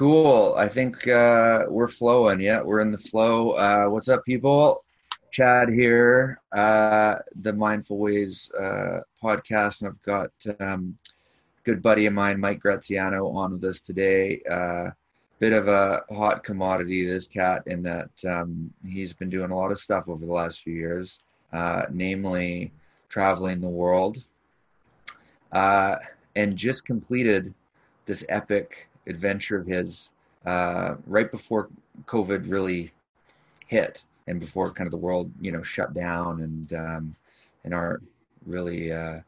Cool. I think uh, we're flowing. Yeah, we're in the flow. Uh, what's up, people? Chad here, uh, the Mindful Ways uh, podcast, and I've got um, good buddy of mine, Mike Graziano, on with us today. Uh, bit of a hot commodity, this cat, in that um, he's been doing a lot of stuff over the last few years, uh, namely traveling the world, and just completed this epic adventure of his uh, right before COVID really hit and before kind of the world, you know, shut down and um, and our really uh,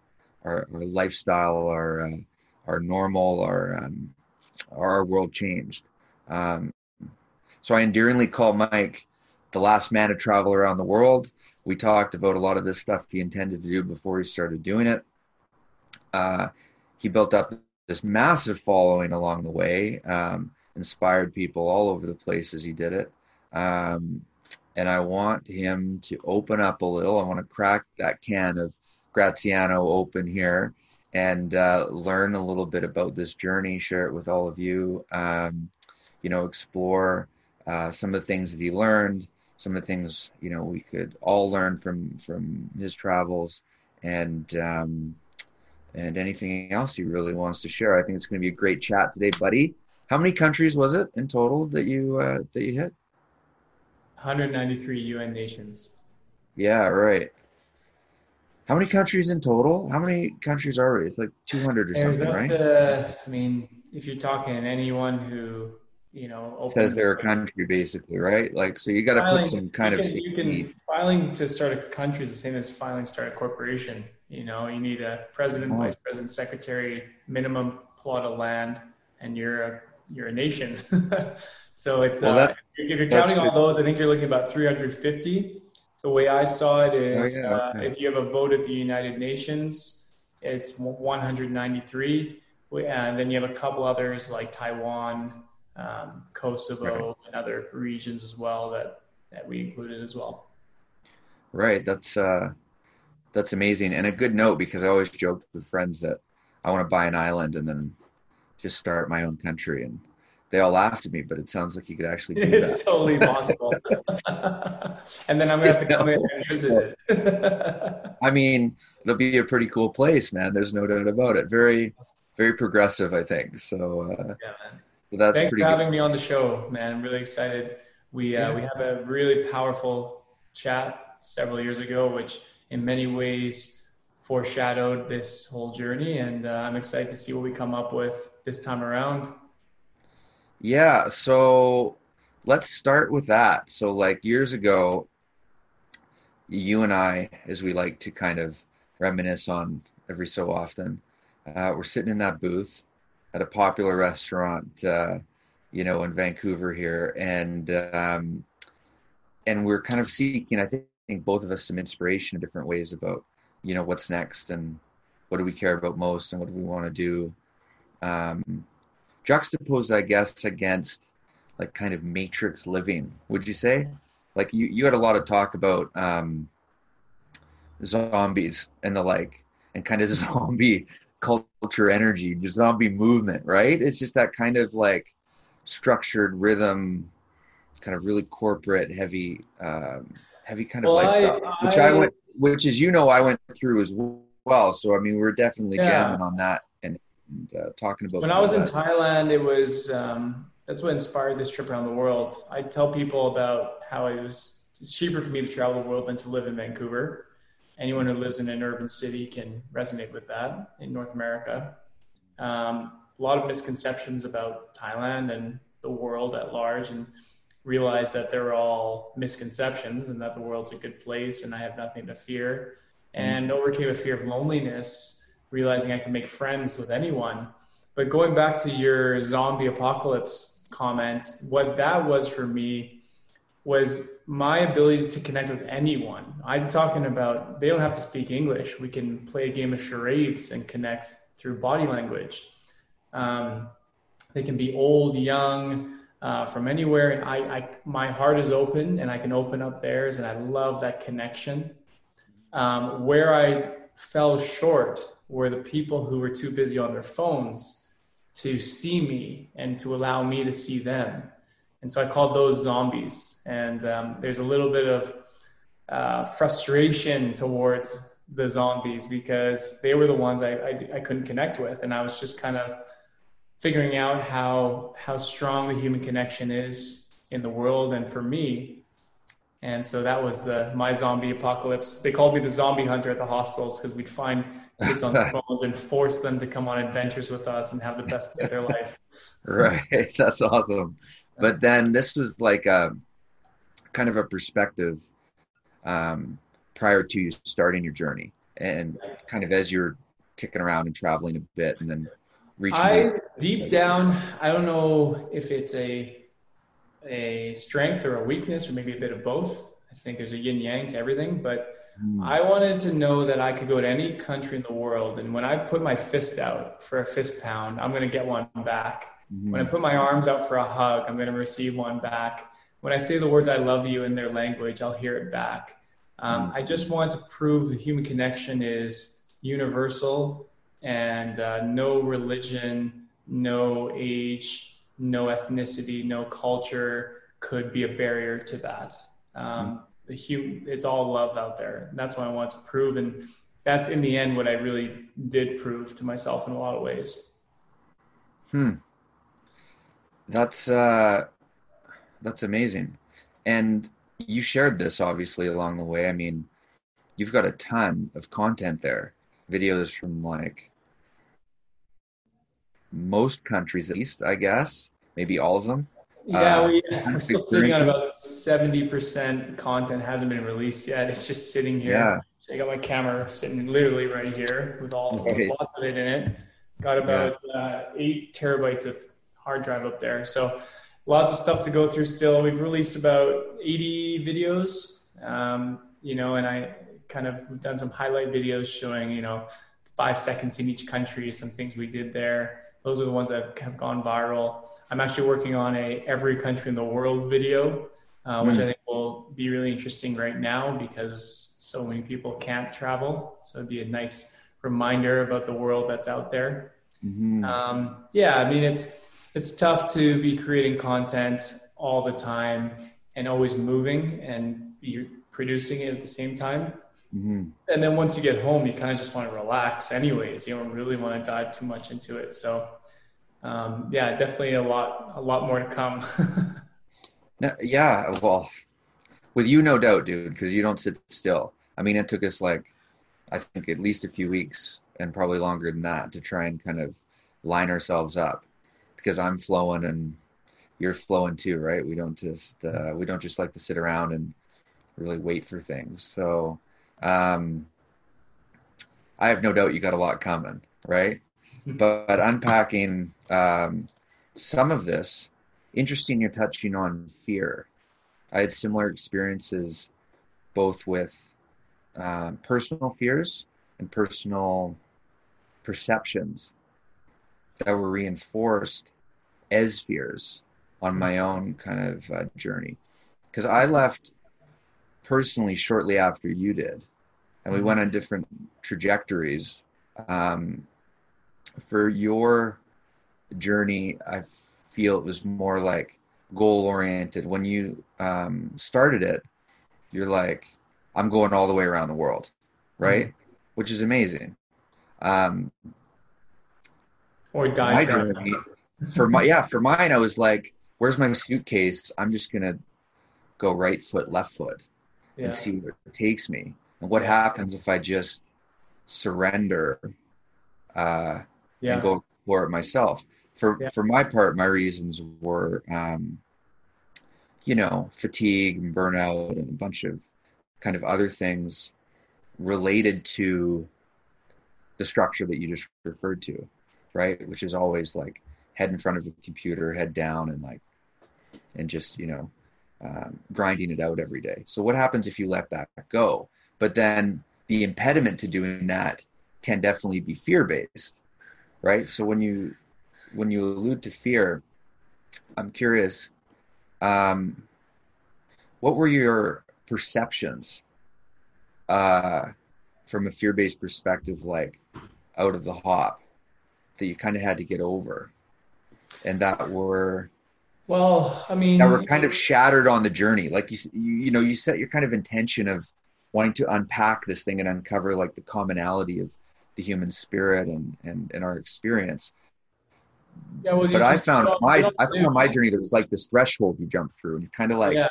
our, our lifestyle, our uh, our normal, our um, our world changed. Um, so I endearingly call Mike the last man to travel around the world. We talked about a lot of this stuff he intended to do before he started doing it. Uh, he built up this massive following along the way, um, inspired people all over the place as he did it. Um, and I want him to open up a little. I want to crack that can of Graziano open here and uh, learn a little bit about this journey, share it with all of you. Um, you know, explore uh, some of the things that he learned, some of the things you know we could all learn from from his travels, and um, and anything else he really wants to share. I think it's going to be a great chat today, buddy. How many countries was it in total that you uh, that you hit? 193 UN nations. Yeah, right. How many countries in total? How many countries are we? It's like 200 or something, right? I mean, if you're talking anyone who you know says they're a country basically right like so you got to put some kind you of can, you can, filing to start a country is the same as filing to start a corporation you know you need a president vice president secretary minimum plot of land and you're a you're a nation so it's well, uh, if you're counting all those i think you're looking about 350 the way i saw it is oh, yeah, uh, okay. if you have a vote at the united nations it's 193 and then you have a couple others like taiwan um, Kosovo right. and other regions as well that that we included as well. Right. That's uh, that's amazing and a good note because I always joke with friends that I want to buy an island and then just start my own country and they all laughed at me, but it sounds like you could actually do it's that. totally possible. and then I'm gonna have to come in and visit it. I mean, it'll be a pretty cool place, man. There's no doubt about it. Very, very progressive, I think. So uh, yeah, man. So that's Thanks for having good. me on the show, man. I'm really excited. We uh, we have a really powerful chat several years ago, which in many ways foreshadowed this whole journey, and uh, I'm excited to see what we come up with this time around. Yeah, so let's start with that. So, like years ago, you and I, as we like to kind of reminisce on every so often, uh, we're sitting in that booth at a popular restaurant, uh, you know, in Vancouver here, and um, and we're kind of seeking, I think, both of us some inspiration in different ways about, you know, what's next and what do we care about most and what do we want to do. Um, juxtaposed, I guess, against like kind of matrix living. Would you say? Like you, you had a lot of talk about um, zombies and the like, and kind of zombie culture energy, the zombie movement, right? It's just that kind of like structured rhythm, kind of really corporate, heavy, um, heavy kind of well, lifestyle, I, which I, I, went, which as you know, I went through as well. So I mean, we're definitely yeah. jamming on that and, and uh, talking about. When I was in Thailand, it was um, that's what inspired this trip around the world. I tell people about how it was it's cheaper for me to travel the world than to live in Vancouver anyone who lives in an urban city can resonate with that in North America. Um, a lot of misconceptions about Thailand and the world at large, and realize that they're all misconceptions and that the world's a good place and I have nothing to fear. And mm. overcame a fear of loneliness, realizing I can make friends with anyone. But going back to your zombie apocalypse comments, what that was for me was my ability to connect with anyone. I'm talking about they don't have to speak English. We can play a game of charades and connect through body language. Um, they can be old, young, uh, from anywhere, and I, I, my heart is open, and I can open up theirs, and I love that connection. Um, where I fell short were the people who were too busy on their phones to see me and to allow me to see them. And so I called those zombies. And um, there's a little bit of uh, frustration towards the zombies because they were the ones I, I, I couldn't connect with. And I was just kind of figuring out how, how strong the human connection is in the world and for me. And so that was the my zombie apocalypse. They called me the zombie hunter at the hostels because we'd find kids on the phones and force them to come on adventures with us and have the best of their life. Right. That's awesome. But then this was like a kind of a perspective um, prior to you starting your journey and kind of as you're kicking around and traveling a bit and then reaching I deep down, I don't know if it's a a strength or a weakness or maybe a bit of both. I think there's a yin yang to everything, but Mm. I wanted to know that I could go to any country in the world, and when I put my fist out for a fist pound, I'm going to get one back. Mm. When I put my arms out for a hug, I'm going to receive one back. When I say the words "I love you" in their language, I'll hear it back. Um, mm. I just want to prove the human connection is universal, and uh, no religion, no age, no ethnicity, no culture could be a barrier to that. Um, the human, it's all love out there. That's what I want to prove. And that's in the end what I really did prove to myself in a lot of ways. Hmm. That's uh that's amazing. And you shared this obviously along the way. I mean, you've got a ton of content there. Videos from like most countries at least, I guess. Maybe all of them. Yeah, uh, we, are still sitting on about 70% content hasn't been released yet. It's just sitting here. Yeah. I got my camera sitting literally right here with all right. lots of it in it. Got about yeah. uh, eight terabytes of hard drive up there. So lots of stuff to go through still. We've released about 80 videos, um, you know, and I kind of done some highlight videos showing, you know, five seconds in each country, some things we did there. Those are the ones that have gone viral. I'm actually working on a every country in the world video, uh, which mm. I think will be really interesting right now because so many people can't travel. So it'd be a nice reminder about the world that's out there. Mm-hmm. Um, yeah, I mean it's it's tough to be creating content all the time and always moving and be producing it at the same time. Mm-hmm. And then once you get home, you kind of just want to relax, anyways. You don't really want to dive too much into it. So um, yeah, definitely a lot, a lot more to come. yeah, well, with you, no doubt, dude, because you don't sit still. I mean, it took us like, I think at least a few weeks and probably longer than that to try and kind of line ourselves up because I'm flowing and you're flowing too, right? We don't just, uh, we don't just like to sit around and really wait for things. So, um, I have no doubt you got a lot coming, right? Mm-hmm. But unpacking um, some of this, interesting you're touching on fear. I had similar experiences both with um, personal fears and personal perceptions that were reinforced as fears on my own kind of uh, journey. Because I left personally shortly after you did, and we mm-hmm. went on different trajectories. Um, for your journey, I feel it was more like goal oriented. When you um, started it, you're like, I'm going all the way around the world, right? Mm-hmm. Which is amazing. Um, or die journey, for my yeah, for mine, I was like, where's my suitcase? I'm just gonna go right foot, left foot, yeah. and see where it takes me. And what happens if I just surrender uh, yeah. and go for it myself. For yeah. for my part, my reasons were, um, you know, fatigue and burnout and a bunch of kind of other things related to the structure that you just referred to, right? Which is always like head in front of the computer, head down, and like, and just you know, um, grinding it out every day. So what happens if you let that go? But then the impediment to doing that can definitely be fear based right? So when you when you allude to fear, I'm curious, um, what were your perceptions uh, from a fear-based perspective, like out of the hop, that you kind of had to get over? and that were well, I mean, that were kind of shattered on the journey. Like you, you, you know, you set your kind of intention of wanting to unpack this thing and uncover like the commonality of the human spirit and and, and our experience. Yeah, well, but I found my I found on my journey there was like this threshold you jump through, and you're kind of like, yeah.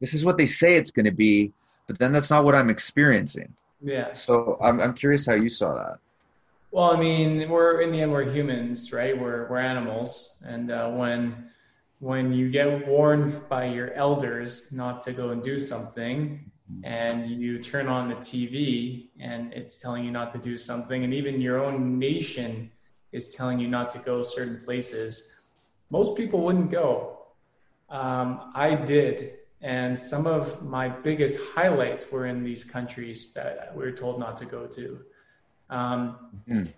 this is what they say it's going to be, but then that's not what I'm experiencing. Yeah. So I'm I'm curious how you saw that. Well, I mean, we're in the end we're humans, right? We're we're animals, and uh, when when you get warned by your elders not to go and do something, and you turn on the TV and it's telling you not to do something, and even your own nation is telling you not to go certain places, most people wouldn't go. Um, I did. And some of my biggest highlights were in these countries that we were told not to go to. Um, mm-hmm.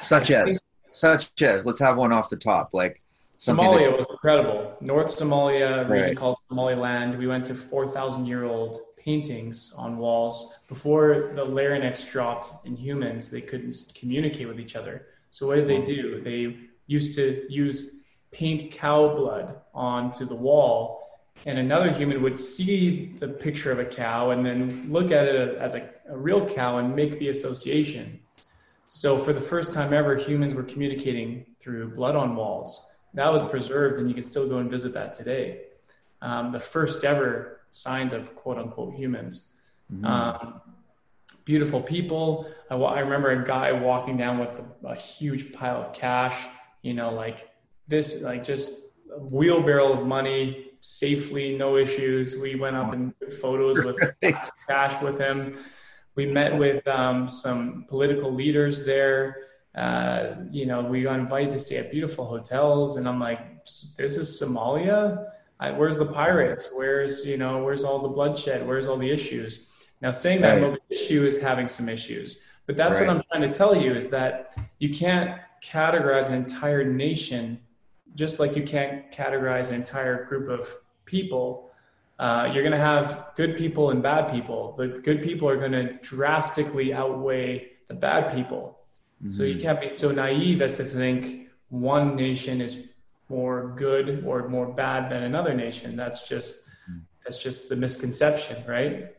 Such as, such as, let's have one off the top. Like Somalia that- was incredible. North Somalia, a region right. called Somaliland. We went to 4,000 year old paintings on walls. Before the larynx dropped in humans, they couldn't communicate with each other. So what did they mm-hmm. do? They used to use paint cow blood onto the wall and another human would see the picture of a cow and then look at it as a, a, real cow and make the association. So, for the first time ever, humans were communicating through blood on walls. That was preserved, and you can still go and visit that today. Um, the first ever signs of quote unquote humans. Mm-hmm. Um, beautiful people. I, I, remember a guy walking down with a, a huge pile of cash, you know, like this, like just a wheelbarrow of money safely, no issues. We went up and took photos with cash with him. We met with um, some political leaders there. Uh, you know, we got invited to stay at beautiful hotels, and I'm like, "This is Somalia. I, where's the pirates? Where's you know, where's all the bloodshed? Where's all the issues?" Now, saying that right. issue is having some issues, but that's right. what I'm trying to tell you is that you can't categorize an entire nation just like you can't categorize an entire group of people, uh, you're going to have good people and bad people. The good people are going to drastically outweigh the bad people. Mm-hmm. So you mm-hmm. can't be so naive as to think one nation is more good or more bad than another nation. That's just mm-hmm. that's just the misconception, right?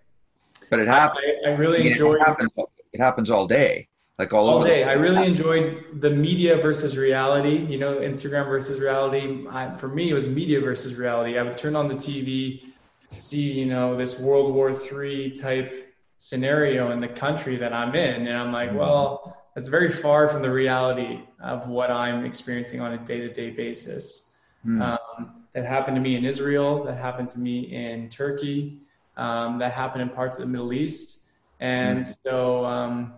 But it happens. I, I, really I mean, enjoy. It happens, it happens all day like all, all day. I really enjoyed the media versus reality. You know, Instagram versus reality. I, for me, it was media versus reality. I would turn on the TV, see you know this World War III type scenario in the country that I'm in, and I'm like, well, that's very far from the reality of what I'm experiencing on a day to day basis. Mm. Um, that happened to me in Israel. That happened to me in Turkey. Um, that happened in parts of the Middle East. And mm. so um,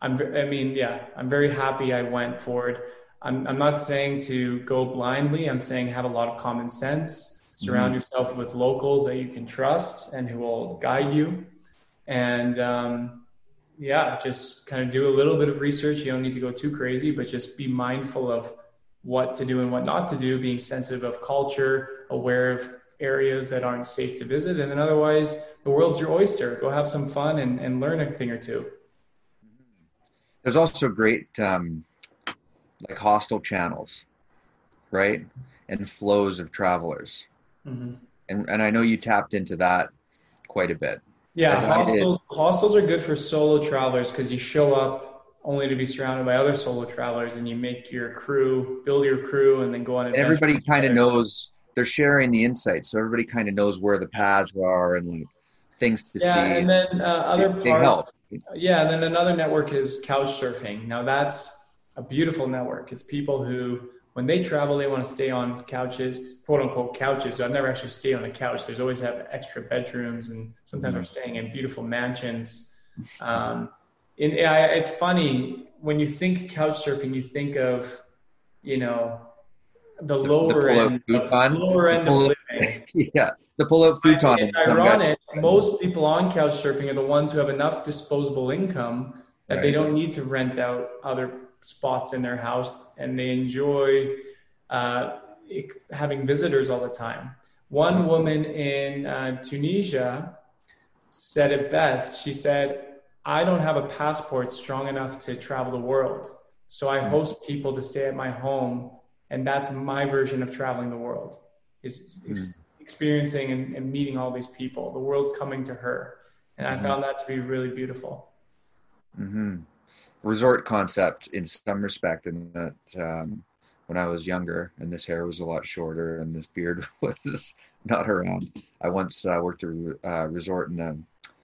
I'm, I mean, yeah, I'm very happy I went forward. I'm, I'm not saying to go blindly. I'm saying have a lot of common sense. Surround mm-hmm. yourself with locals that you can trust and who will guide you. And um, yeah, just kind of do a little bit of research. You don't need to go too crazy, but just be mindful of what to do and what not to do, being sensitive of culture, aware of areas that aren't safe to visit. And then otherwise, the world's your oyster. Go have some fun and, and learn a thing or two there's also great um, like hostel channels, right? And flows of travelers. Mm-hmm. And and I know you tapped into that quite a bit. Yeah, hostels, hostels are good for solo travelers because you show up only to be surrounded by other solo travelers, and you make your crew, build your crew, and then go on. Everybody kind of knows they're sharing the insights, so everybody kind of knows where the paths are and like things to yeah, see. Yeah, and then uh, other parts. Yeah, and then another network is couch surfing. Now that's a beautiful network. It's people who, when they travel, they want to stay on couches, quote unquote couches. So I've never actually stayed on a couch. There's always have extra bedrooms, and sometimes mm-hmm. we're staying in beautiful mansions. Um, and it's funny when you think couch surfing, you think of, you know, the lower the end, the lower end of living. yeah, the pull-up futon. It's ironic. Most people on couch surfing are the ones who have enough disposable income that right. they don't need to rent out other spots in their house, and they enjoy uh, having visitors all the time. One woman in uh, Tunisia said it best. She said, "I don't have a passport strong enough to travel the world, so I host people to stay at my home." and that's my version of traveling the world is mm. experiencing and, and, meeting all these people the world's coming to her and i found that to be really beautiful mm-hmm. Resort concept in some respect in that um, when i was younger and this hair was a lot shorter and this beard was not around i once uh, worked a uh, resort in a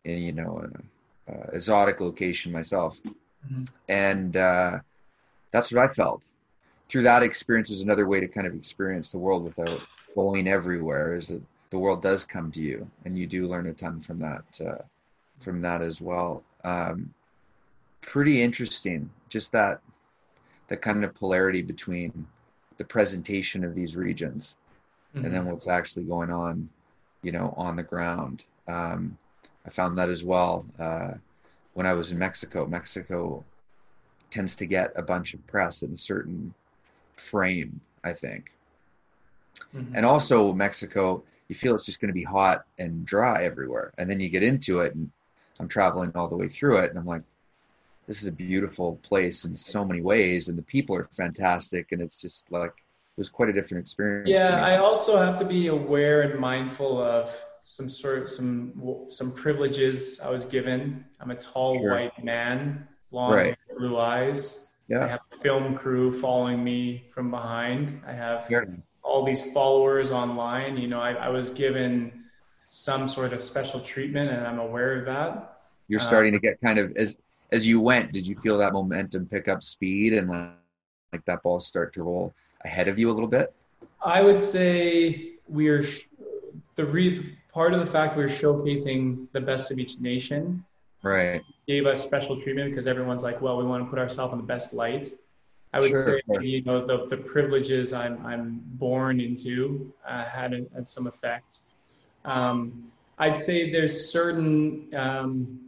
in you know an uh, exotic location myself. Mm-hmm. and uh, that's what i felt. Through that experience is another way to kind of experience the world without going everywhere is that the world does come to you and you do learn a ton from that uh, from that as well. Um, pretty interesting just that the kind of polarity between the presentation of these regions mm-hmm. and then mm-hmm. what's actually going on you know on the ground um, i found that as well uh, when i was in mexico mexico tends to get a bunch of press in a certain frame, I think. Mm-hmm. And also Mexico, you feel it's just going to be hot and dry everywhere. And then you get into it and I'm traveling all the way through it and I'm like, this is a beautiful place in so many ways and the people are fantastic and it's just like it was quite a different experience. Yeah, I also have to be aware and mindful of some sort of some some privileges I was given. I'm a tall sure. white man, long right. blue eyes. Yeah. I have a film crew following me from behind. I have all these followers online. You know, I, I, was given some sort of special treatment, and I'm aware of that. You're starting um, to get kind of as as you went. Did you feel that momentum pick up speed and like, that ball start to roll ahead of you a little bit? I would say we are the re- part of the fact we're showcasing the best of each nation right gave us special treatment because everyone's like well we want to put ourselves in the best light i would sure. say you know the, the privileges i'm i'm born into uh, had, a, had some effect um, i'd say there's certain um,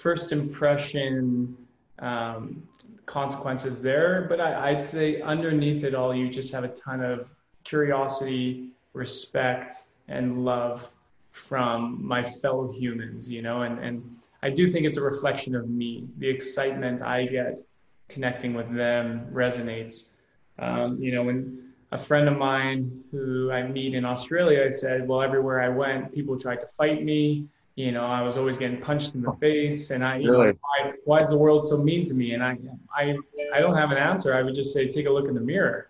first impression um, consequences there but I, i'd say underneath it all you just have a ton of curiosity respect and love from my fellow humans you know and and I do think it's a reflection of me. The excitement I get connecting with them resonates. Um, you know, when a friend of mine who I meet in Australia said, well, everywhere I went, people tried to fight me. You know, I was always getting punched in the face, and I, really? why, why is the world so mean to me? And I, I, I don't have an answer. I would just say, take a look in the mirror.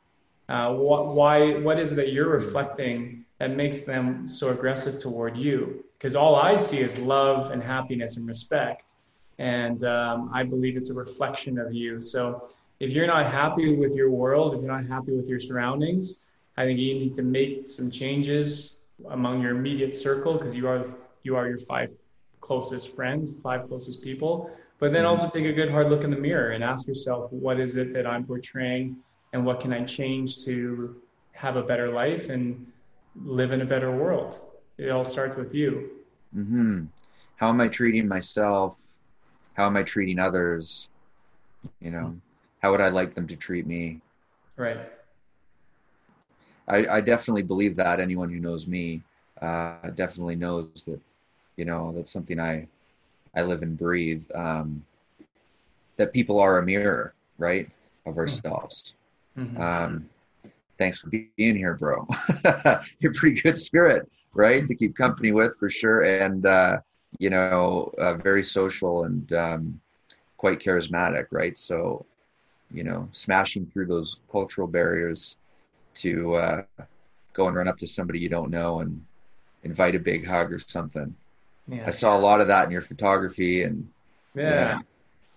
Uh, what, why, what is it that you're reflecting that makes them so aggressive toward you? because all I see is love and happiness and respect. And um, I believe it's a reflection of you. So if you're not happy with your world, if you're not happy with your surroundings, I think you need to make some changes among your immediate circle because you are you are your five closest friends, five closest people. But then also take a good hard look in the mirror and ask yourself, what is it that I'm portraying, and what can I change to have a better life and live in a better world? it all starts with you. Mm-hmm. How am I treating myself? How am I treating others? You know, how would I like them to treat me? Right. I, I definitely believe that. Anyone who knows me uh, definitely knows that, you know, that's something I, I live and breathe. Um, that people are a mirror, right, of hmm. ourselves. Mm-hmm. Um, thanks for being here, bro. You're pretty good spirit right? To keep company with for sure, and uh, you know, uh, very social and um, quite charismatic, right? So, you know, smashing through those cultural barriers to uh, go and run up to somebody you don't know and invite a big hug or something. Yeah. I saw a lot of that in your photography and yeah.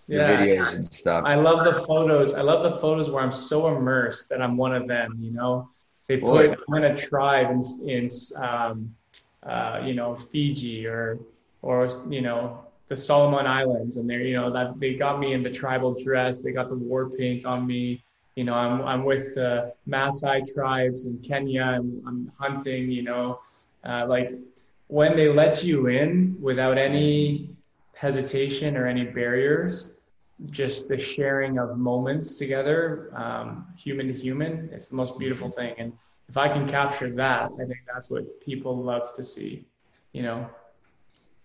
You know, yeah. videos and stuff. I love the photos. I love the photos where I'm so immersed that I'm one of them, you know? They put I'm in a tribe in, in um, uh, you know Fiji or or you know the Solomon Islands, and they're you know that they got me in the tribal dress. They got the war paint on me. You know, I'm I'm with the Maasai tribes in Kenya. and I'm hunting. You know, uh, like when they let you in without any hesitation or any barriers, just the sharing of moments together, um, human to human, it's the most beautiful thing. And if I can capture that, I think that's what people love to see, you know?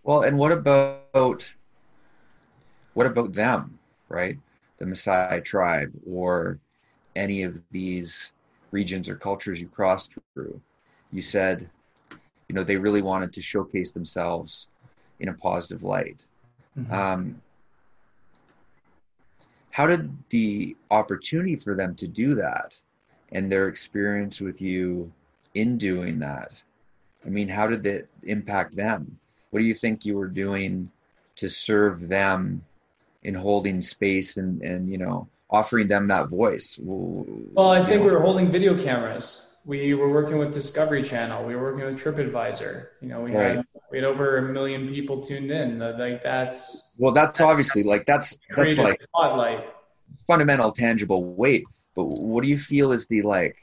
Well, and what about, what about them, right? The Maasai tribe or any of these regions or cultures you crossed through, you said, you know, they really wanted to showcase themselves in a positive light. Mm-hmm. Um, how did the opportunity for them to do that and their experience with you in doing that? I mean, how did that impact them? What do you think you were doing to serve them in holding space and, and you know, offering them that voice? Well, I think know. we were holding video cameras. We were working with Discovery Channel. We were working with TripAdvisor. You know, we right. had we had over a million people tuned in. Like that's well, that's obviously like that's that's like spotlight, fundamental, tangible weight. But what do you feel is the like,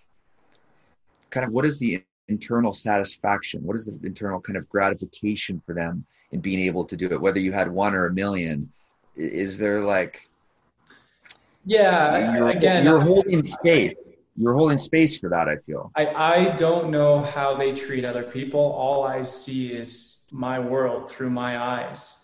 kind of what is the internal satisfaction? What is the internal kind of gratification for them in being able to do it? Whether you had one or a million, is there like yeah, you're, again, you're holding space. You're holding space for that. I feel. I I don't know how they treat other people. All I see is my world through my eyes.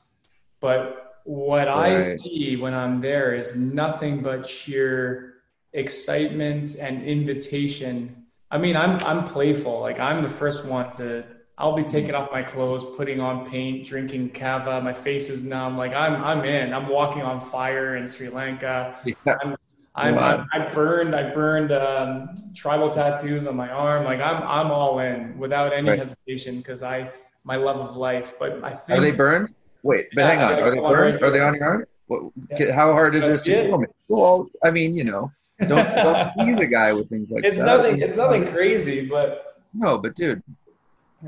But what right. I see when I'm there is nothing but sheer excitement and invitation. I mean, I'm I'm playful. Like I'm the first one to I'll be taking off my clothes, putting on paint, drinking kava. My face is numb. Like I'm, I'm in. I'm walking on fire in Sri Lanka. Yeah. I'm, I'm, wow. i burned, I burned um, tribal tattoos on my arm. Like I'm, I'm all in without any right. hesitation because I, my love of life. But I think are they burned? Wait, but yeah, hang on. Are they burned? Right are they on your arm? What, yeah. How hard is That's this to Well, I mean, you know, don't don't tease a guy with things like it's that. Nothing, it's nothing crazy, but no, but dude,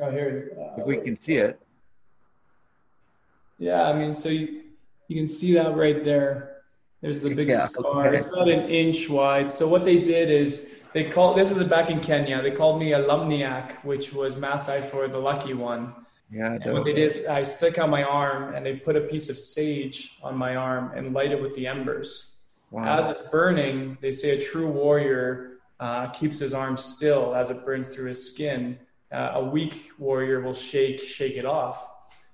Oh, here. Uh, if we can see it. Yeah, I mean, so you, you can see that right there. There's the big yeah, scar. Okay. It's about an inch wide. So what they did is they called. This is back in Kenya. They called me a lumniak, which was Maasai for the lucky one. Yeah. And what they did is I stuck out my arm and they put a piece of sage on my arm and light it with the embers. Wow. As it's burning, they say a true warrior uh, keeps his arm still as it burns through his skin uh, a weak warrior will shake shake it off.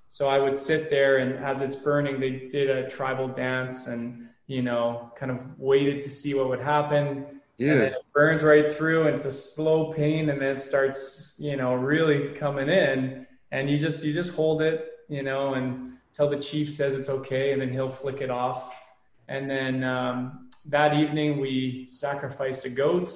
So I would sit there, and as it's burning, they did a tribal dance, and you know, kind of waited to see what would happen. Yeah. And it burns right through, and it's a slow pain, and then it starts, you know, really coming in, and you just you just hold it, you know, and till the chief says it's okay, and then he'll flick it off. And then um, that evening, we sacrificed a goat.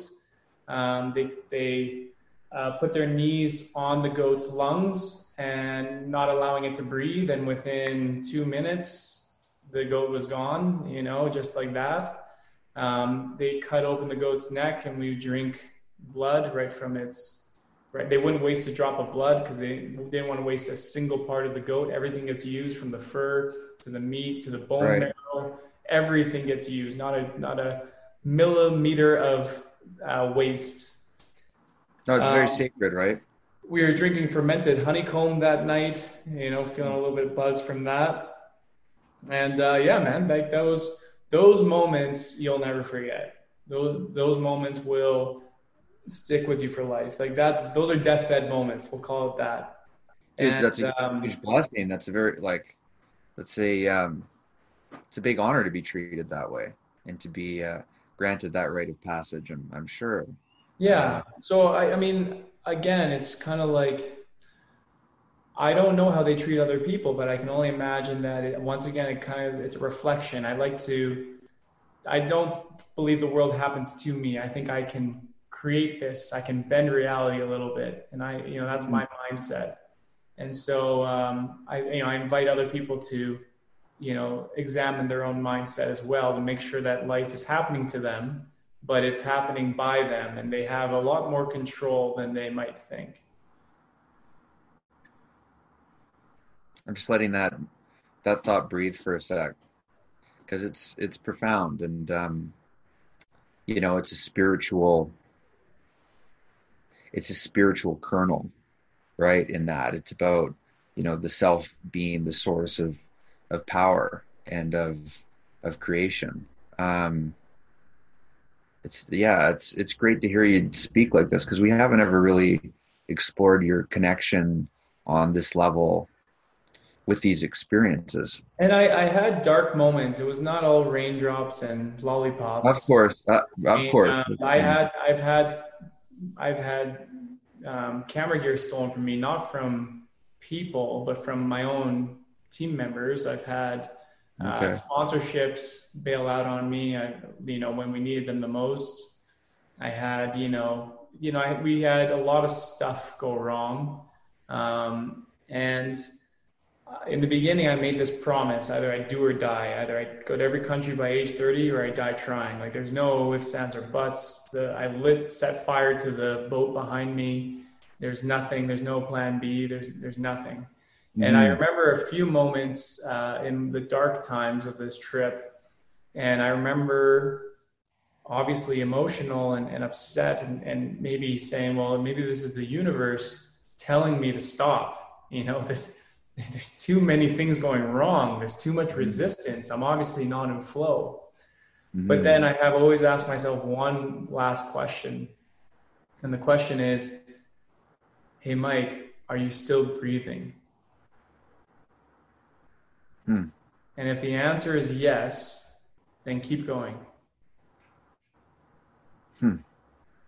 Um, they they uh, put their knees on the goat's lungs and not allowing it to breathe. And within two minutes, the goat was gone, you know, just like that. Um, they cut open the goat's neck and we drink blood right from its, right. They wouldn't waste a drop of blood because they didn't want to waste a single part of the goat. Everything gets used from the fur to the meat to the bone right. marrow. Everything gets used, not a, not a millimeter of uh, waste no, it's very um, sacred, right? We were drinking fermented honeycomb that night, you know, feeling a little bit buzzed from that. And uh, yeah, man, like those those moments you'll never forget. Those those moments will stick with you for life. Like that's those are deathbed moments. We'll call it that. Dude, and, that's a um, huge blessing. That's a very like, let's say, um, it's a big honor to be treated that way and to be uh, granted that rite of passage. I'm, I'm sure. Yeah. So I, I mean, again, it's kind of like I don't know how they treat other people, but I can only imagine that it, once again, it kind of it's a reflection. I like to. I don't believe the world happens to me. I think I can create this. I can bend reality a little bit, and I, you know, that's my mindset. And so, um, I, you know, I invite other people to, you know, examine their own mindset as well to make sure that life is happening to them but it's happening by them and they have a lot more control than they might think. I'm just letting that that thought breathe for a sec. Because it's it's profound and um, you know it's a spiritual it's a spiritual kernel right in that. It's about you know the self being the source of of power and of of creation. Um, it's yeah, it's it's great to hear you speak like this because we haven't ever really explored your connection on this level with these experiences. And I, I had dark moments. It was not all raindrops and lollipops. Of course, uh, of and, course. Uh, I had I've had I've had um, camera gear stolen from me, not from people, but from my own team members. I've had uh, okay. sponsorships bail out on me. I, you know, when we needed them the most. I had, you know, you know, I, we had a lot of stuff go wrong, um, and in the beginning, I made this promise: either I do or die. Either I go to every country by age 30, or I die trying. Like there's no ifs, ands, or buts. The, I lit, set fire to the boat behind me. There's nothing. There's no plan B. There's there's nothing. Mm-hmm. And I mm-hmm. remember a few moments uh, in the dark times of this trip, and I remember obviously emotional and, and upset, and, and maybe saying, "Well, maybe this is the universe telling me to stop." You know this there's too many things going wrong. There's too much mm-hmm. resistance. I'm obviously not in flow. Mm-hmm. But then I have always asked myself one last question. And the question is Hey, Mike, are you still breathing? Hmm. And if the answer is yes, then keep going. Hmm.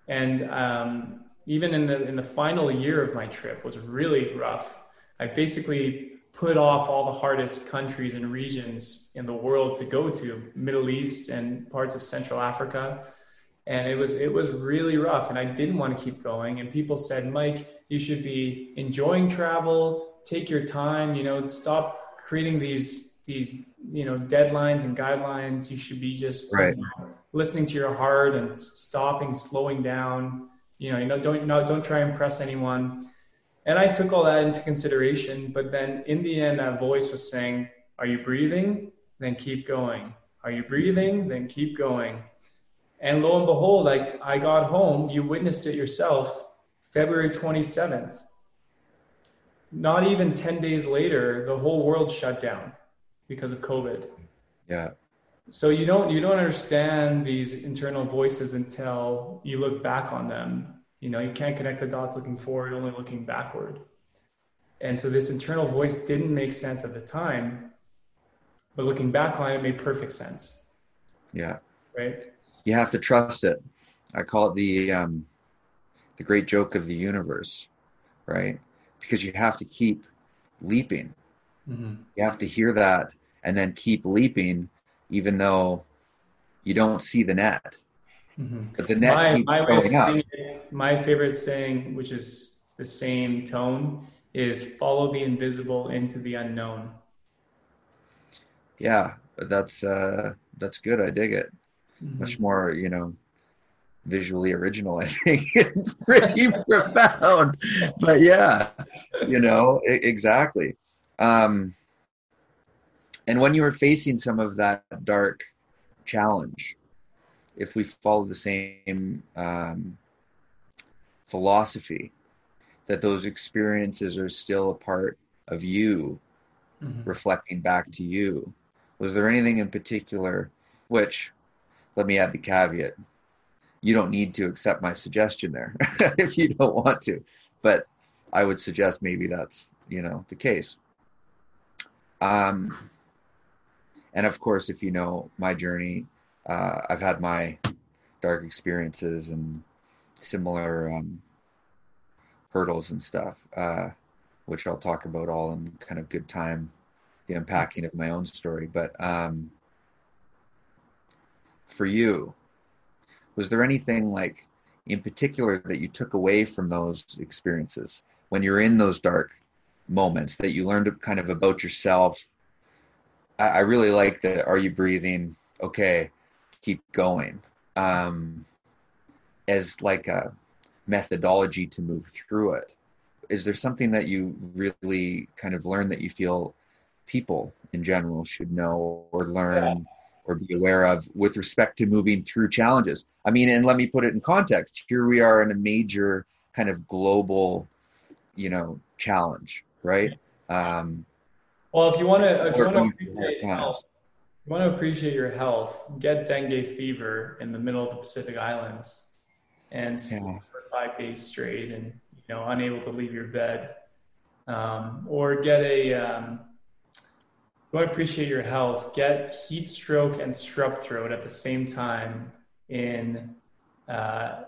And um, even in the in the final year of my trip was really rough I basically put off all the hardest countries and regions in the world to go to, Middle East and parts of Central Africa. And it was it was really rough and I didn't want to keep going. And people said, Mike, you should be enjoying travel, take your time, you know, stop creating these these you know deadlines and guidelines. You should be just right. you know, listening to your heart and stopping, slowing down. You know, you know, don't no, don't try and impress anyone. And I took all that into consideration. But then in the end, that voice was saying, Are you breathing? Then keep going. Are you breathing? Then keep going. And lo and behold, like I got home, you witnessed it yourself, February 27th. Not even 10 days later, the whole world shut down because of COVID. Yeah. So you don't you don't understand these internal voices until you look back on them you know, you can't connect the dots looking forward, only looking backward. And so this internal voice didn't make sense at the time, but looking back on it, it made perfect sense. Yeah. Right. You have to trust it. I call it the um, the great joke of the universe, right? Because you have to keep leaping. Mm-hmm. You have to hear that and then keep leaping, even though you don't see the net. Mm-hmm. But the net my, keeps my going up. It, my favorite saying, which is the same tone, is follow the invisible into the unknown. Yeah, that's uh, that's good. I dig it. Mm-hmm. Much more, you know, visually original. I think pretty profound. But yeah, you know, exactly. Um, and when you were facing some of that dark challenge, if we follow the same um, philosophy that those experiences are still a part of you mm-hmm. reflecting back to you was there anything in particular which let me add the caveat you don't need to accept my suggestion there if you don't want to but i would suggest maybe that's you know the case um and of course if you know my journey uh, I've had my dark experiences and similar um, hurdles and stuff, uh, which I'll talk about all in kind of good time, the unpacking of my own story. But um, for you, was there anything like in particular that you took away from those experiences when you're in those dark moments that you learned kind of about yourself? I, I really like the are you breathing? Okay, keep going um, as like a methodology to move through it. Is there something that you really kind of learn that you feel people in general should know or learn yeah. or be aware of with respect to moving through challenges? I mean and let me put it in context. Here we are in a major kind of global you know challenge right? Um, well if you want to if you want to you want to appreciate your health, get dengue fever in the middle of the Pacific Islands and sleep yeah. for five days straight and you know unable to leave your bed, um, or get a. Um, you want to appreciate your health, get heat stroke and strep throat at the same time in uh,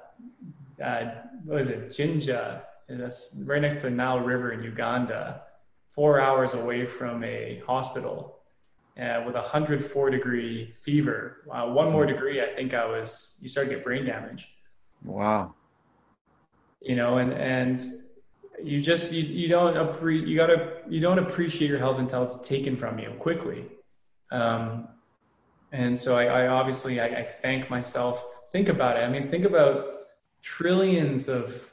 uh, what is it, Jinja, that's right next to the Nile River in Uganda, four hours away from a hospital uh, with a 104 degree fever. Uh, one more degree, I think I was, you start to get brain damage. Wow. You know, and, and you just, you, you don't, appre- you gotta, you don't appreciate your health until it's taken from you quickly. Um, and so I, I obviously, I, I thank myself. Think about it. I mean, think about trillions of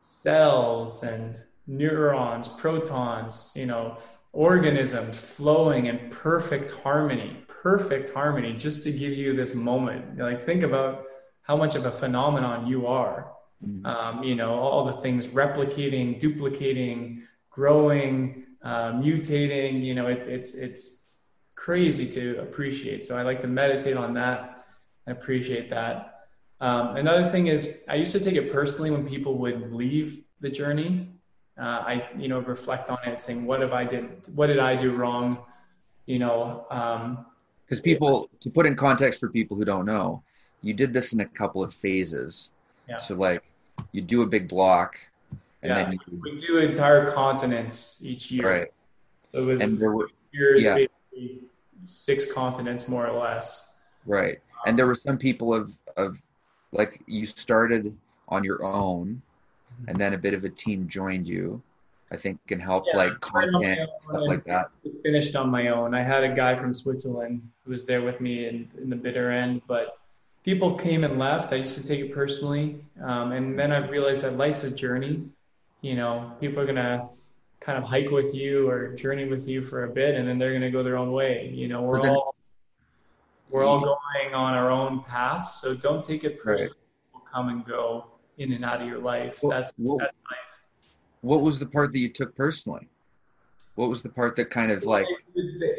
cells and neurons, protons, you know, organisms flowing in perfect harmony, perfect harmony, just to give you this moment. Like, think about how much of a phenomenon you are. Mm-hmm. Um, you know, all the things replicating, duplicating, growing, uh, mutating. You know, it, it's it's crazy to appreciate. So I like to meditate on that and appreciate that. Um, another thing is, I used to take it personally when people would leave the journey uh, I you know reflect on it, saying what have I did, what did I do wrong, you know. Because um, people, to put in context for people who don't know, you did this in a couple of phases. Yeah. So like, you do a big block, and yeah. then you, we do entire continents each year. Right. So it was and there were, years, yeah. basically six continents more or less. Right. And there were some people of of like you started on your own and then a bit of a team joined you i think can help yeah, like content stuff like that? Finished on my own. I had a guy from switzerland who was there with me in, in the bitter end but people came and left. I used to take it personally um, and then i've realized that life's a journey. You know people are gonna kind of hike with you or journey with you for a bit and then they're gonna go their own way. You know we're then, all we're all going on our own path so don't take it personally right. we'll come and go in and out of your life. Well, that's, well, that's life. What was the part that you took personally? What was the part that kind of like,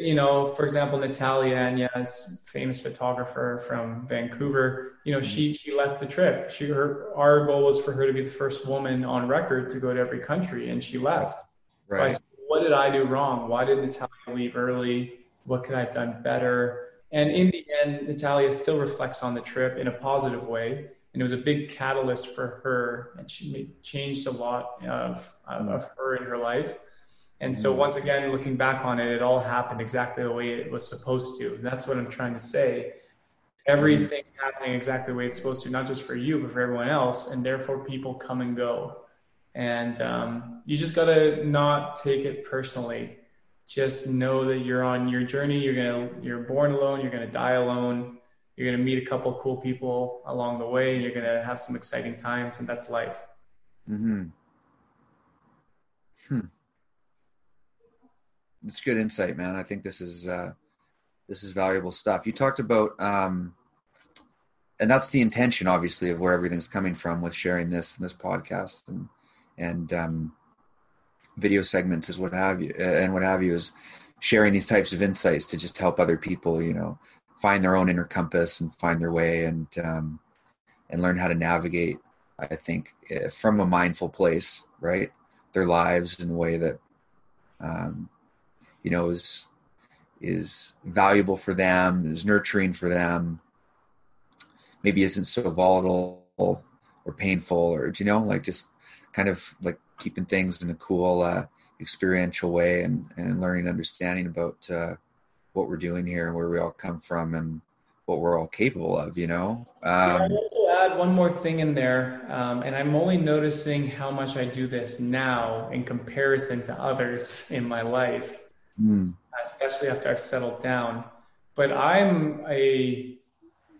you know, for example, Natalia Agnes, famous photographer from Vancouver, you know, she, she left the trip. She, her, our goal was for her to be the first woman on record to go to every country and she left. Right. Said, what did I do wrong? Why did Natalia leave early? What could I have done better? And in the end, Natalia still reflects on the trip in a positive way and it was a big catalyst for her and she made, changed a lot of, of her in her life. And so mm-hmm. once again looking back on it it all happened exactly the way it was supposed to. And that's what i'm trying to say. Everything's happening exactly the way it's supposed to not just for you but for everyone else and therefore people come and go. And um, you just got to not take it personally. Just know that you're on your journey. You're gonna you're born alone. You're gonna die alone you're going to meet a couple cool people along the way and you're going to have some exciting times and that's life. Mm-hmm. Hmm. It's good insight man. I think this is uh this is valuable stuff. You talked about um and that's the intention obviously of where everything's coming from with sharing this and this podcast and and um video segments is what have you and what have you is sharing these types of insights to just help other people you know find their own inner compass and find their way and um, and learn how to navigate i think eh, from a mindful place right? Their lives in a way that um, you know is is valuable for them is nurturing for them maybe isn't so volatile or painful or you know like just kind of like keeping things in a cool uh, experiential way and and learning understanding about uh, what we're doing here and where we all come from and what we're all capable of, you know? Um, yeah, I'd also add one more thing in there. Um, and I'm only noticing how much I do this now in comparison to others in my life, mm. especially after I've settled down. But I'm a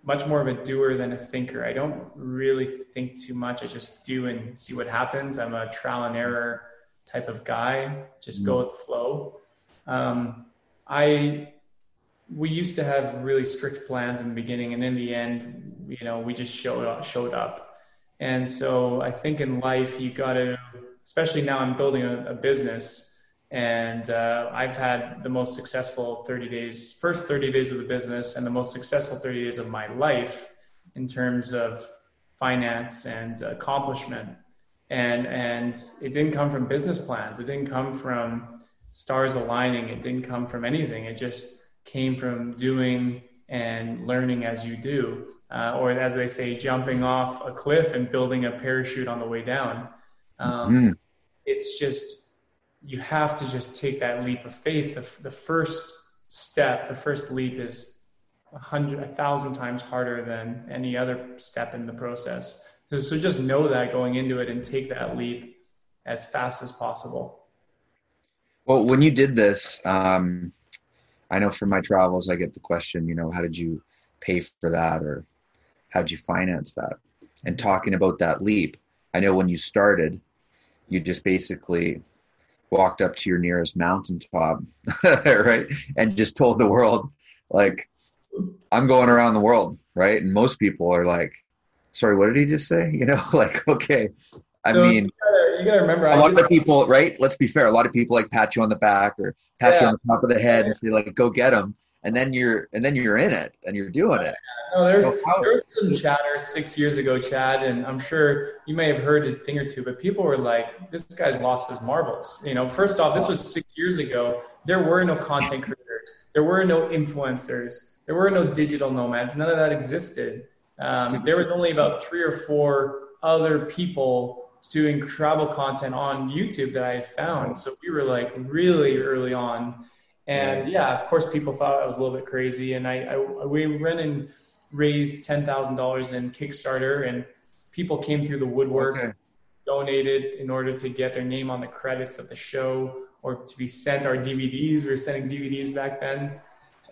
much more of a doer than a thinker. I don't really think too much. I just do and see what happens. I'm a trial and error type of guy, just mm. go with the flow. Um, I we used to have really strict plans in the beginning, and in the end, you know, we just showed up, showed up. And so I think in life, you got to, especially now, I'm building a, a business, and uh, I've had the most successful 30 days, first 30 days of the business, and the most successful 30 days of my life in terms of finance and accomplishment. And and it didn't come from business plans. It didn't come from stars aligning. It didn't come from anything. It just came from doing and learning as you do. uh, or as they say, jumping off a cliff and building a parachute on the way down. Um, Mm. It's just you have to just take that leap of faith. The, the first step, the first leap, is a hundred, a thousand times harder than any other step in the process. So, so just know that going into it and take that leap as fast as possible. Well, when you did this, um, I know from my travels, I get the question, you know, how did you pay for that or how did you finance that? And talking about that leap, I know when you started, you just basically walked up to your nearest mountaintop, right? And just told the world, like, I'm going around the world, right? And most people are like, sorry, what did he just say? You know, like, okay. I So mean, gotta, you gotta remember, a I lot of people, right? Let's be fair. A lot of people like pat you on the back or pat you on the top of the head and say like, "Go get them," and then you're and then you're in it and you're doing it. No, there's So how- there was some chatter six years ago, Chad, and I'm sure you may have heard a thing or two, but people were like, "This guy's lost his marbles." You know, first off, this was six years ago. There were no content creators, there were no influencers, there were no digital nomads. None of that existed. Um, there was only about three or four other people doing travel content on YouTube that I had found. So we were like really early on. And yeah, of course, people thought I was a little bit crazy. And I, I we went and raised ten thousand dollars in Kickstarter, and people came through the woodwork, Okay. donated in order to get their name on the credits of the show or to be sent our DVDs. We were sending DVDs back then.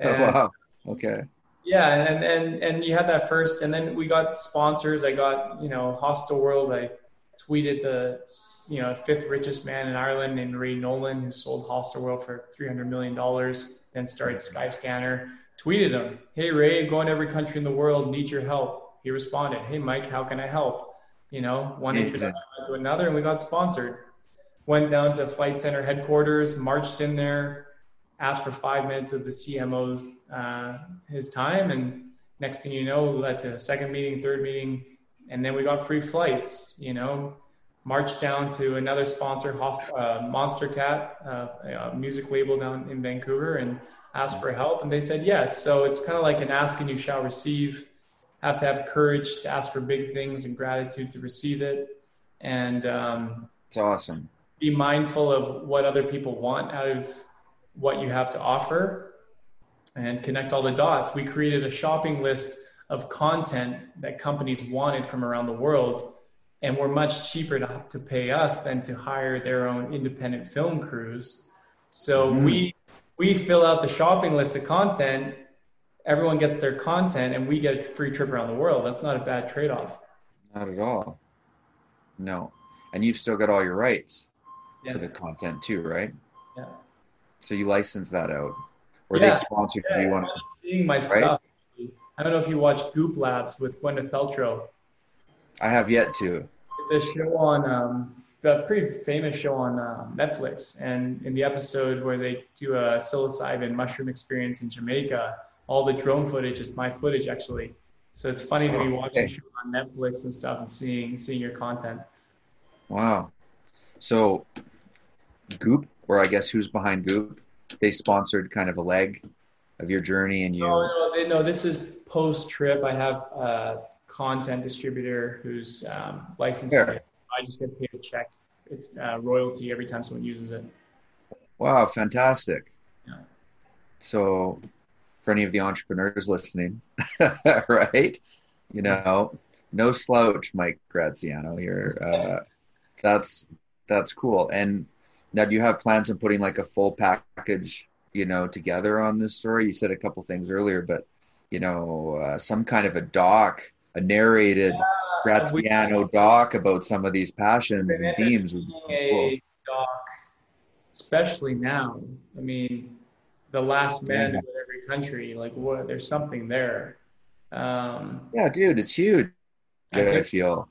Oh, wow. Okay. yeah, and and and you had that first, and then we got sponsors. I got you know Hostel World. I tweeted the you know fifth richest man in Ireland named Ray Nolan, who sold Hostel World for three hundred million dollars. Then started Skyscanner. Tweeted him, "Hey Ray, going to every country in the world, need your help." He responded, "Hey Mike, how can I help?" You know, one introduction to another, and we got sponsored. Went down to Flight Center headquarters, marched in there, asked for five minutes of the CMO's uh, his time, and next thing you know, led to a second meeting, third meeting, and then we got free flights. You know, marched down to another sponsor, Host- uh, Monstercat, uh, a music label down in Vancouver, and asked for help, and they said yes. So it's kind of like an ask and you shall receive. Have to have courage to ask for big things and gratitude to receive it, and um, It's awesome. be mindful of what other people want out of what you have to offer and connect all the dots. We created a shopping list of content that companies wanted from around the world and were much cheaper to, to pay us than to hire their own independent film crews. So Mhm. we we fill out the shopping list of content, everyone gets their content and we get a free trip around the world. That's not a bad trade-off. Not at all. No. And you've still got all your rights Yeah. for the content too, right? Yeah. So you license that out, or Yeah. they sponsor Yeah, you fun seeing my stuff. I don't know if you watch Goop Labs with Gwyneth Paltrow. I have yet to. It's a show on um, the pretty famous show on uh, Netflix, and in the episode where they do a psilocybin mushroom experience in Jamaica, all the drone footage is my footage actually. So it's funny to be watching okay. on Netflix and stuff and seeing seeing your content. Wow. So Goop, or I guess who's behind Goop, they sponsored kind of a leg of your journey, and you. No, no, they, no. This is post trip. I have a content distributor who's um, licensed. I just get paid a check. It's uh, royalty every time someone uses it. Wow, fantastic. Yeah. So, for any of the entrepreneurs listening, right? You know, no slouch, Mike Graziano here. Uh, that's that's cool. And now, do you have plans on putting like a full package, you know, together on this story? You said a couple things earlier, but you know, uh, some kind of a doc, a narrated Graziano doc about some of these passions and themes would be cool. doc, especially now. I mean, the last man Yeah. in every country. Like, what? There's something there. Um, Yeah, dude, it's huge. I I feel.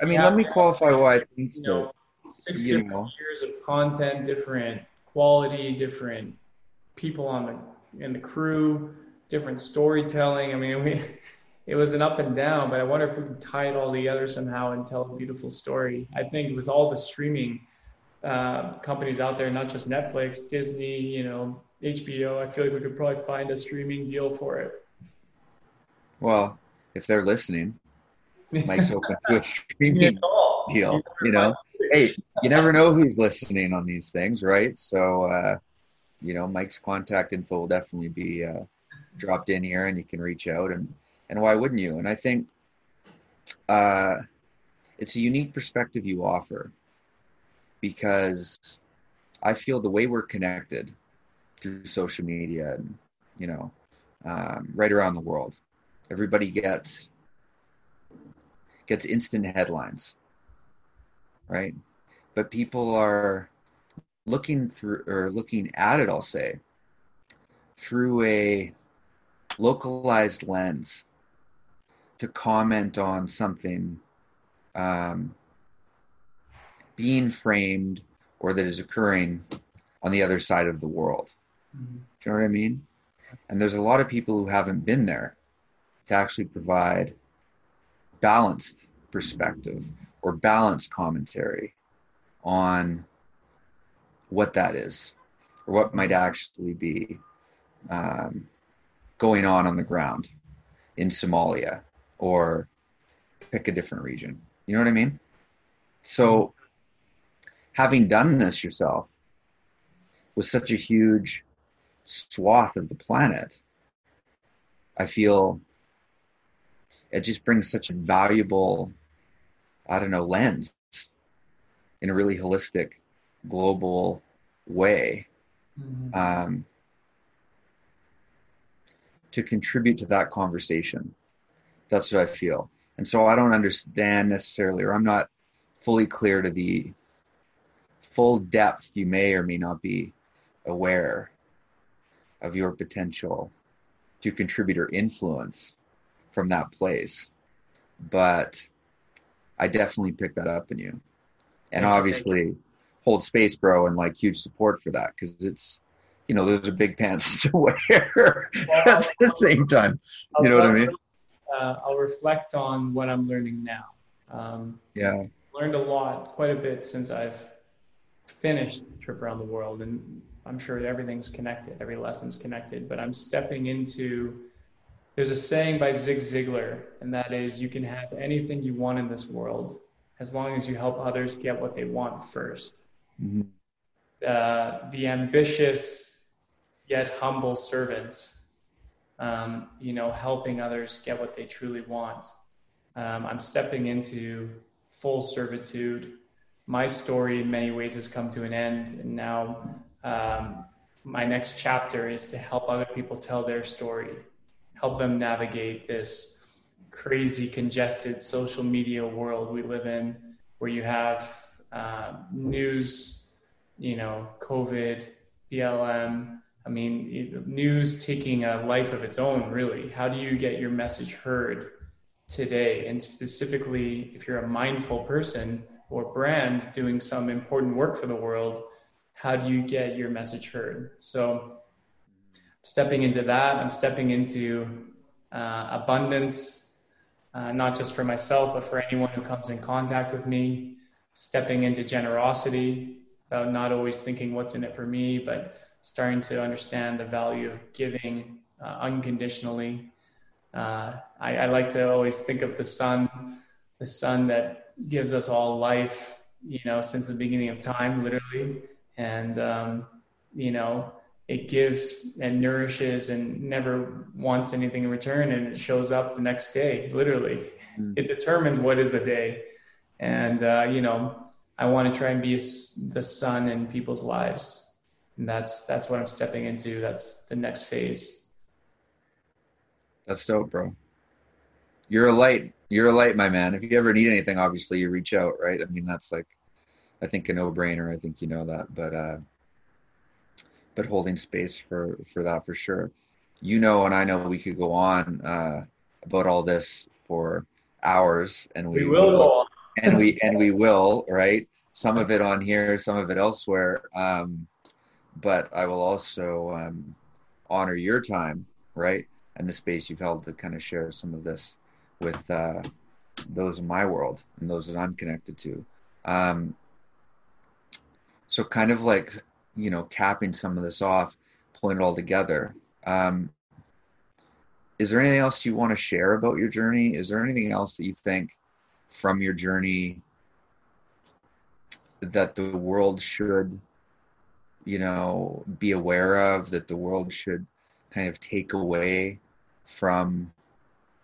I mean, yeah. let me qualify why I think you so. know, six You different know. years of content, different quality, different people on the in the crew, different storytelling. I mean, we it was an up and down, but I wonder if we can tie it all together somehow and tell a beautiful story. I think with all the streaming uh, companies out there, not just Netflix, Disney, you know, HBO, I feel like we could probably find a streaming deal for it. Well, if they're listening, Mike's open to a streaming deal. You You know, hey, you never know who's listening on these things, right? So, uh, you know, Mike's contact info will definitely be uh, dropped in here, and you can reach out. And and why wouldn't you? And I think uh, it's a unique perspective you offer because I feel the way we're connected through social media and you know um, right around the world, everybody gets gets instant headlines, right? But people are looking through or looking at it, I'll say, through a localized lens to comment on something um, being framed or that is occurring on the other side of the world. Mhm. Do you know what I mean? And there's a lot of people who haven't been there to actually provide balanced perspective or balanced commentary on what that is or what might actually be um, going on on the ground in Somalia or pick a different region. You know what I mean? So, having done this yourself with such a huge swath of the planet, I feel it just brings such a valuable, I don't know, lens in a really holistic, global way Mhm. um, to contribute to that conversation. That's what I feel. And so I don't understand necessarily, or I'm not fully clear to the full depth you may or may not be aware of your potential to contribute or influence from that place. But I definitely pick that up in you. And Thank you, thank obviously hold space, bro, and like huge support for that because it's, you know, those are big pants to wear Well, at the same time. I'll You know what I mean? Uh, I'll reflect on what I'm learning now. Um, Yeah. learned a lot, quite a bit since I've finished the trip around the world, and I'm sure everything's connected, every lesson's connected. But I'm stepping into. There's a saying by Zig Ziglar, and that is, "You can have anything you want in this world, as long as you help others get what they want first. Mhm. Uh, the ambitious yet humble servant, um, you know, helping others get what they truly want. Um, I'm stepping into full servitude. My story, in many ways, has come to an end, and now um, my next chapter is to help other people tell their story, help them navigate this crazy, congested social media world we live in, where you have uh, news, you know, COVID, BLM. I mean, news taking a life of its own, really. How do you get your message heard today? And specifically, if you're a mindful person or brand doing some important work for the world, how do you get your message heard? So, stepping into that, I'm stepping into uh, abundance, uh, not just for myself, but for anyone who comes in contact with me, stepping into generosity, about not always thinking what's in it for me, but starting to understand the value of giving uh, unconditionally. Uh, I, I like to always think of the sun, the sun that gives us all life, you know, since the beginning of time, literally. And, um, you know, it gives and nourishes and never wants anything in return. And it shows up the next day, literally. Mm. It determines what is a day. And, uh, you know, I want to try and be the sun in people's lives. And that's, that's what I'm stepping into. That's the next phase. That's dope, bro. You're a light. You're a light, my man. If you ever need anything, obviously you reach out, right? I mean, that's like, I think a no-brainer. I think you know that, but uh, but holding space for for that for sure. You know, and I know we could go on uh, about all this for hours, and we, We will go on. and we and we will, right? Some of it on here, some of it elsewhere. Um, but I will also um, honor your time, right, and the space you've held to kind of share some of this with uh, those in my world and those that I'm connected to. Um, so, kind of like you know, capping some of this off, pulling it all together. Um, is there anything else you want to share about your journey? Is there anything else that you think from your journey that the world should, you know, be aware of, that the world should kind of take away from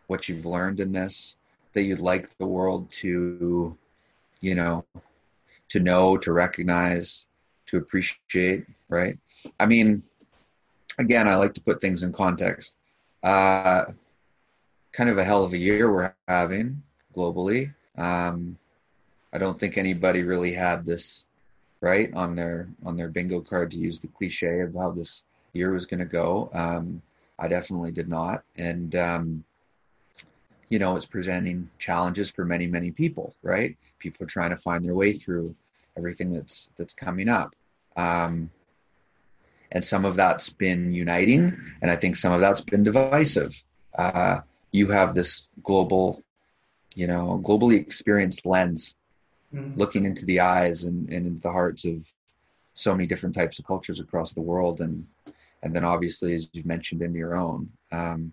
what you've learned in this, that you'd like the world to, you know, to know, to recognize, to appreciate, right? I mean, again, I like to put things in context. Uh, kind of a hell of a year we're having globally. Um, I don't think anybody really had this right on their on their bingo card to use the cliche of how this year was going to go. Um, I definitely did not, and um, you know, it's presenting challenges for many many people. Right, people are trying to find their way through everything that's that's coming up. Um, and some of that's been uniting, and I think some of that's been divisive. Uh, you have this global, you know, globally experienced lens, mm-hmm. looking into the eyes and, and into the hearts of so many different types of cultures across the world, and and then obviously, as you mentioned, in your own, um,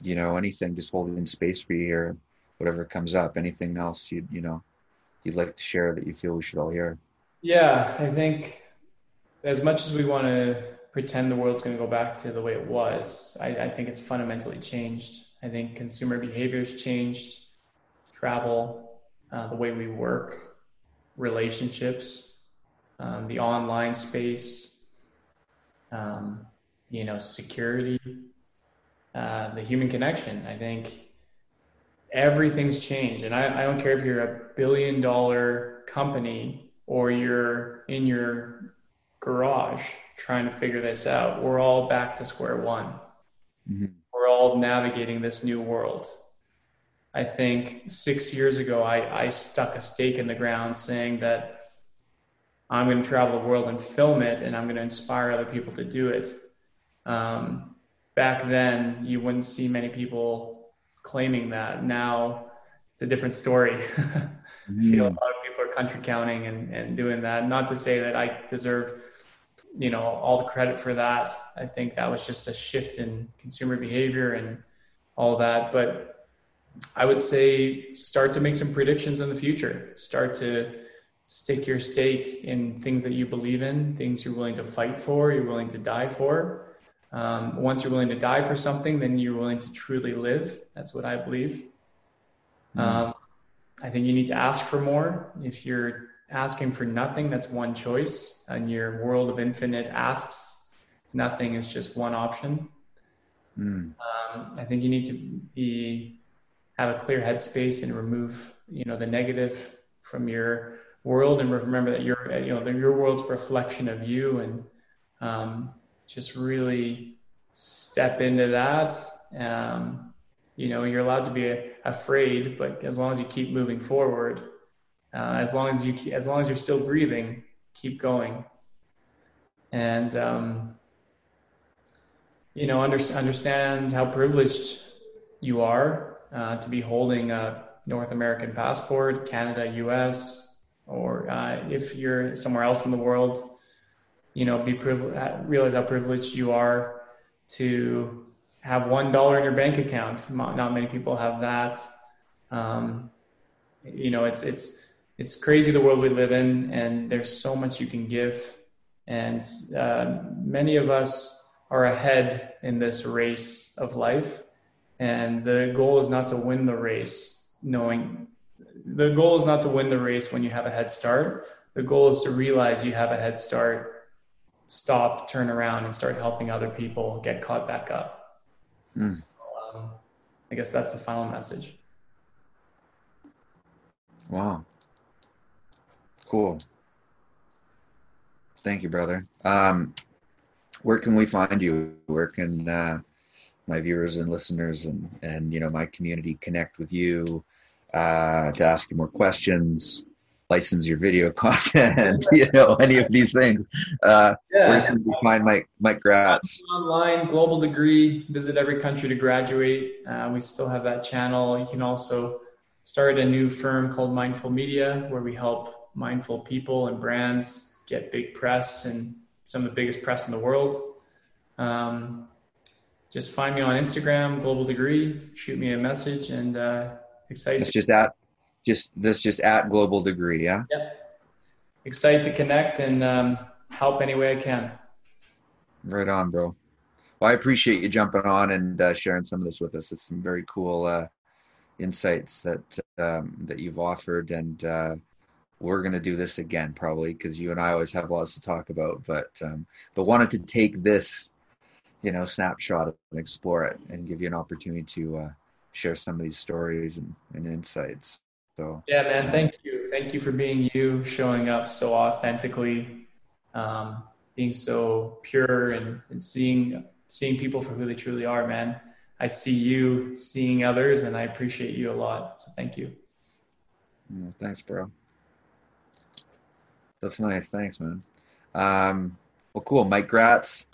you know, anything just holding space for you here, whatever comes up. Anything else you you know you'd like to share that you feel we should all hear? Yeah, I think as much as we want to pretend the world's going to go back to the way it was, I, I think it's fundamentally changed. I think consumer behaviors changed, travel, uh, the way we work, relationships, um, the online space, um, you know, security, uh, the human connection. I think everything's changed. And I, I don't care if you're a billion dollar company or you're in your garage trying to figure this out. We're all back to square one. Mm-hmm. We're all navigating this new world. I think six years ago, I, I stuck a stake in the ground saying that I'm going to travel the world and film it, and I'm going to inspire other people to do it. Um, back then, you wouldn't see many people claiming that. Now it's a different story. mm. I feel a mm. lot of people are country counting and, and doing that. Not to say that I deserve you know all the credit for that. I think that was just a shift in consumer behavior and all that. But I would say start to make some predictions in the future. Start to stick your stake in things that you believe in, things you're willing to fight for, you're willing to die for. Um, once you're willing to die for something, then you're willing to truly live. That's what I believe. Mm. Um, I think you need to ask for more. If you're asking for nothing, that's one choice. And your world of infinite asks, nothing is just one option. Mm. Um, I think you need to be have a clear headspace and remove, you know, the negative from your world, and remember that your, you know, your world's reflection of you, and um, just really step into that. Um, you know, you're allowed to be afraid, but as long as you keep moving forward, uh, as long as you as long as you're still breathing, keep going. And um, you know, under, understand how privileged you are uh, to be holding a North American passport, Canada, U.S., or uh, if you're somewhere else in the world, you know, be privileged. Realize how privileged you are to have one dollar in your bank account. Not many people have that. Um, you know, it's it's it's crazy the world we live in, and there's so much you can give. And uh, many of us are ahead in this race of life. And the goal is not to win the race, knowing the goal is not to win the race when you have a head start. The goal is to realize you have a head start, stop, turn around, and start helping other people get caught back up. Mm. So, um, I guess that's the final message. Wow. Cool. Thank you, brother. Um, where can we find you? Where can uh, my viewers and listeners and and you know my community connect with you uh, to ask you more questions, license your video content, you know, any of these things? Uh, yeah. Where can we find Mike Mike Gratz? Online, global degree. Visit every country to graduate. Uh, we still have that channel. You can also start a new firm called Mindful Media, where we help mindful people and brands get big press and some of the biggest press in the world. Um, just find me on Instagram, Global Degree. Shoot me a message, and uh, excited. It's just at just this just at Global Degree, yeah. Yep. Excited to connect and um, help any way I can. Right on, bro. Well, I appreciate you jumping on and uh, sharing some of this with us. It's some very cool uh, insights that um, that you've offered, and uh, we're going to do this again probably because you and I always have lots to talk about. But um, but wanted to take this, you know, snapshot and explore it, and give you an opportunity to uh, share some of these stories and, and insights. So yeah, man, thank you, thank you for being you, showing up so authentically, um, being so pure, and, and seeing seeing people for who they truly are, man. I see you seeing others, and I appreciate you a lot. So thank you. Thanks, bro. That's nice. Thanks, man. Um, well, cool. Mike Gratz,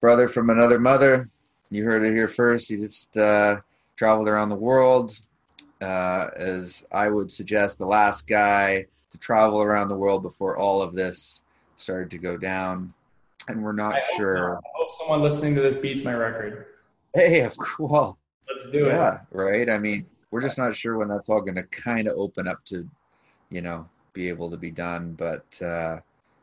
brother from another mother. You heard it here first. He just uh, traveled around the world. Uh, as I would suggest, the last guy to travel around the world before all of this started to go down and we're not I sure. I hope someone listening to this beats my record. Hey, of course. Let's do yeah, it. Yeah, right. I mean, we're just not sure when that's all going to kind of open up to, you know, be able to be done. But uh,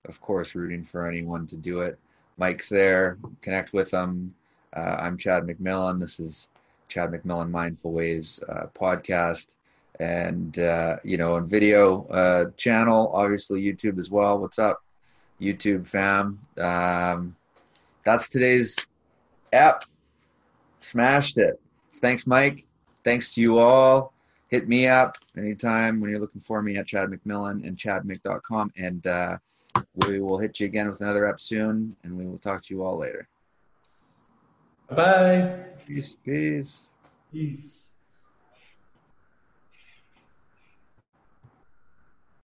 of course, rooting for anyone to do it. Mike's there. Connect with him. Uh, I'm Chad McMillan. This is Chad McMillan Mindful Ways uh, podcast, and uh, you know, on video uh, channel, obviously YouTube as well. What's up? YouTube fam. Um, that's today's app. Smashed it. Thanks, Mike. Thanks to you all. Hit me up anytime when you're looking for me at Chad McMillan and chadmick.com. And uh, we will hit you again with another app soon. And we will talk to you all later. Bye. Peace. Peace. Peace.